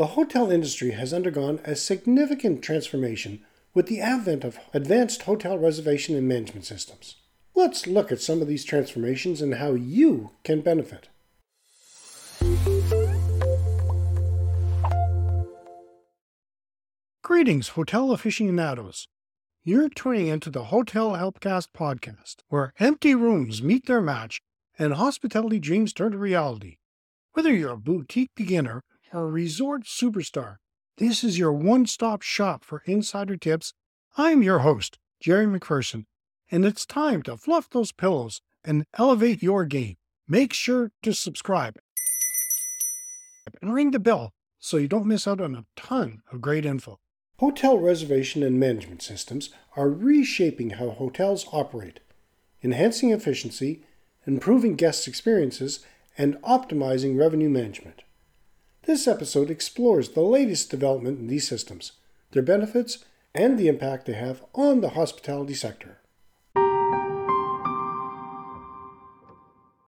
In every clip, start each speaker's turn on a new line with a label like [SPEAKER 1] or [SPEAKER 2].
[SPEAKER 1] The hotel industry has undergone a significant transformation with the advent of advanced hotel reservation and management systems. Let's look at some of these transformations and how you can benefit. Greetings, hotel aficionados. You're tuning into the Hotelier Helpcast podcast, where empty rooms meet their match and hospitality dreams turn to reality. Whether you're a boutique beginner a resort superstar, this is your one stop shop for insider tips. I'm your host, Jerry McPherson, and it's time to fluff those pillows and elevate your game. Make sure to subscribe and ring the bell so you don't miss out on a ton of great info. Hotel reservation and management systems are reshaping how hotels operate, enhancing efficiency, improving guest experiences, and optimizing revenue management. This episode explores the latest development in these systems, their benefits, and the impact they have on the hospitality sector.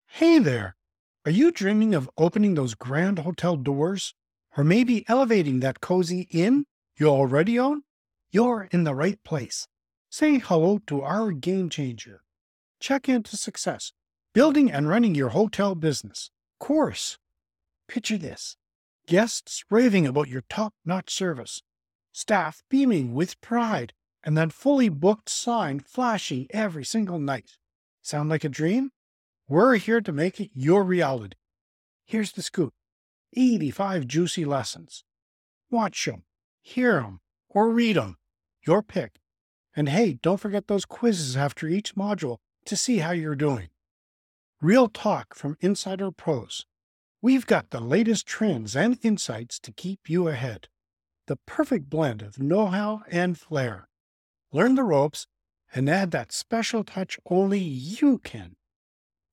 [SPEAKER 1] Hey there! Are you dreaming of opening those grand hotel doors? Or maybe elevating that cozy inn? you already own, you're in the right place. Say hello to our game changer. Check into success, building and running your hotel business. Course. Picture this guests raving about your top notch service, staff beaming with pride, and that fully booked sign flashing every single night. Sound like a dream? We're here to make it your reality. Here's the scoop 85 juicy lessons. Watch them hear them, or read them. Your pick. And hey, don't forget those quizzes after each module to see how you're doing. Real talk from Insider Pros. We've got the latest trends and insights to keep you ahead. The perfect blend of know how and flair. Learn the ropes and add that special touch only you can.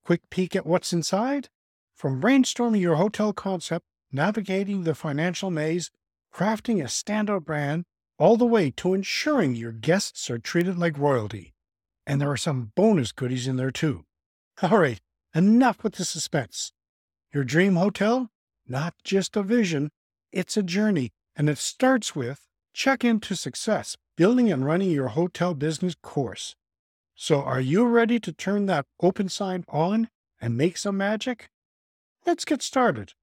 [SPEAKER 1] Quick peek at what's inside? From brainstorming your hotel concept, navigating the financial maze, crafting a standout brand, all the way to ensuring your guests are treated like royalty. And there are some bonus goodies in there too. All right, enough with the suspense. Your dream hotel? Not just a vision, it's a journey, and it starts with check into success, building and running your hotel business course. So, are you ready to turn that open sign on and make some magic? Let's get started.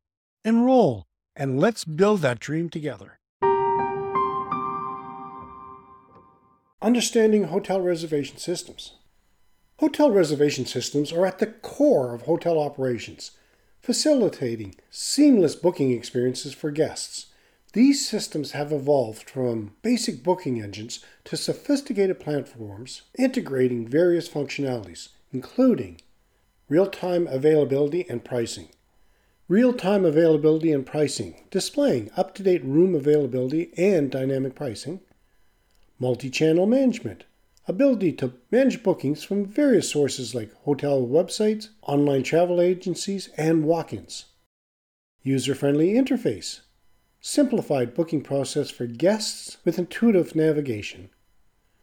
[SPEAKER 1] Enroll and let's build that dream together. Understanding hotel reservation systems. Hotel reservation systems are at the core of hotel operations, facilitating seamless booking experiences for guests. These systems have evolved from basic booking engines to sophisticated platforms integrating various functionalities, including real time availability and pricing, real-time availability and pricing, displaying up-to-date room availability and dynamic pricing, multi-channel management, ability to manage bookings from various sources like hotel websites, online travel agencies, and walk-ins, user-friendly interface, simplified booking process for guests with intuitive navigation,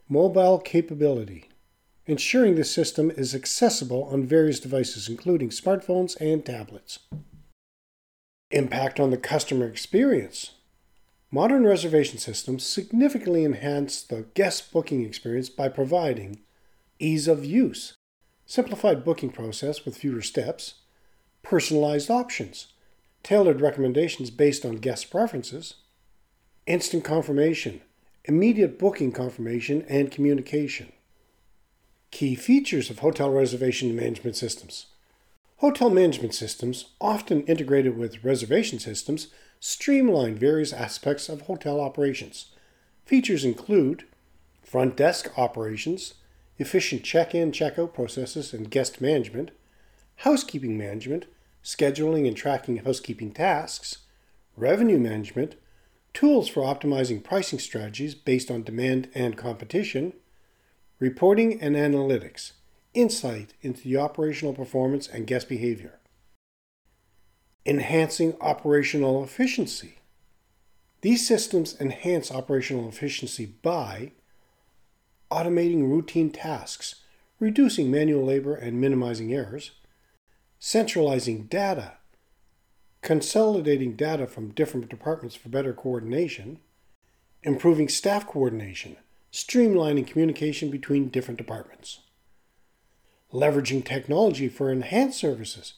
[SPEAKER 1] mobile capability, ensuring the system is accessible on various devices including smartphones and tablets. Impact on the customer experience. Modern reservation systems significantly enhance the guest booking experience by providing ease of use, simplified booking process with fewer steps, personalized options, tailored recommendations based on guest preferences, instant confirmation, immediate booking confirmation and communication. Key features of hotel reservation management systems. Hotel management systems, often integrated with reservation systems, streamline various aspects of hotel operations. Features include front desk operations, efficient check in check out processes and guest management, housekeeping management, scheduling and tracking housekeeping tasks, revenue management, tools for optimizing pricing strategies based on demand and competition, reporting and analytics insight into the operational performance and guest behavior. Enhancing operational efficiency. These systems enhance operational efficiency by automating routine tasks, reducing manual labor and minimizing errors, centralizing data, consolidating data from different departments for better coordination, improving staff coordination, streamlining communication between different departments, leveraging technology for enhanced services.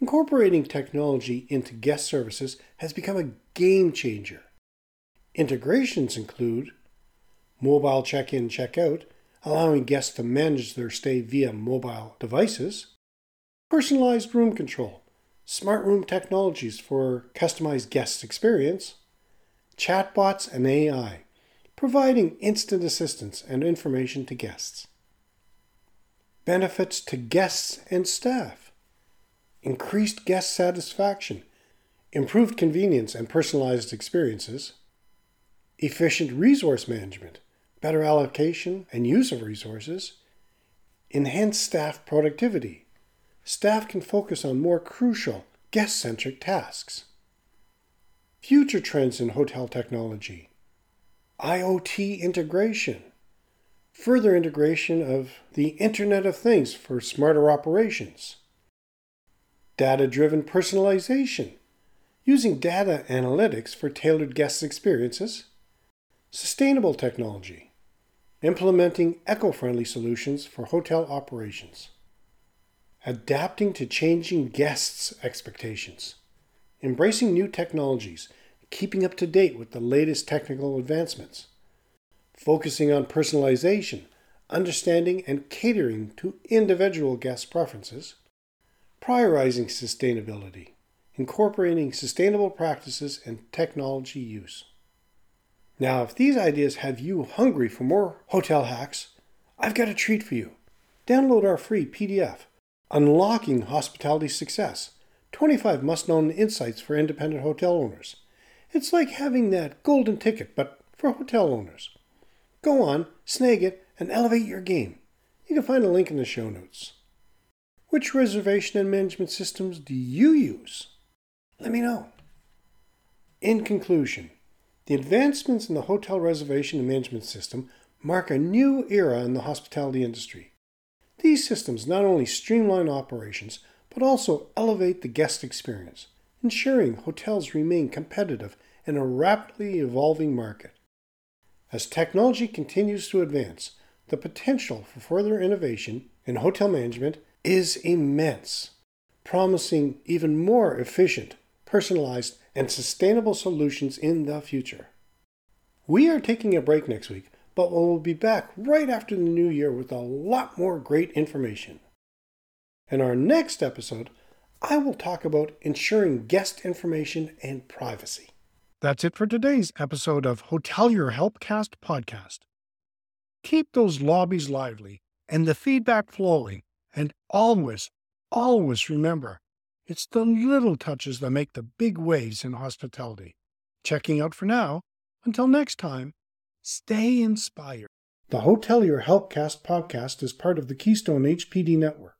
[SPEAKER 1] Incorporating technology into guest services has become a game changer. Integrations include mobile check in, check out, allowing guests to manage their stay via mobile devices, personalized room control, smart room technologies for customized guest experience, chatbots, and AI, providing instant assistance and information to guests. Benefits to guests and staff increased guest satisfaction, improved convenience and personalized experiences, efficient resource management, better allocation and use of resources, enhanced staff productivity. Staff can focus on more crucial, guest centric tasks. Future trends in hotel technology IoT integration, further integration of the Internet of Things for smarter operations, data driven personalization, using data analytics for tailored guest experiences, sustainable technology implementing eco friendly solutions for hotel operations, adapting to changing guests' expectations, embracing new technologies, keeping up to date with the latest technical advancements, focusing on personalization, understanding and catering to individual guest preferences, prioritizing sustainability, incorporating sustainable practices and technology use. Now, if these ideas have you hungry for more hotel hacks, I've got a treat for you. Download our free PDF, Unlocking Hospitality Success 25 Must Know Insights for Independent Hotel Owners. It's like having that golden ticket, but for hotel owners. Go on, snag it, and elevate your game. You can find a link in the show notes. Which reservation and management systems do you use? Let me know. In conclusion, the advancements in the hotel reservation and management system mark a new era in the hospitality industry. These systems not only streamline operations, but also elevate the guest experience, ensuring hotels remain competitive in a rapidly evolving market. As technology continues to advance, the potential for further innovation in hotel management is immense, promising even more efficient, personalized, and sustainable solutions in the future. We are taking a break next week, but we'll be back right after the new year with a lot more great information. In our next episode, I will talk about ensuring guest information and privacy. That's it for today's episode of Hotelier Helpcast podcast. Keep those lobbies lively and the feedback flowing, and always, always remember it's the little touches that make the big waves in hospitality. Checking out for now. Until next time, stay inspired. The Hotelier Helpcast podcast is part of the Keystone HPD network.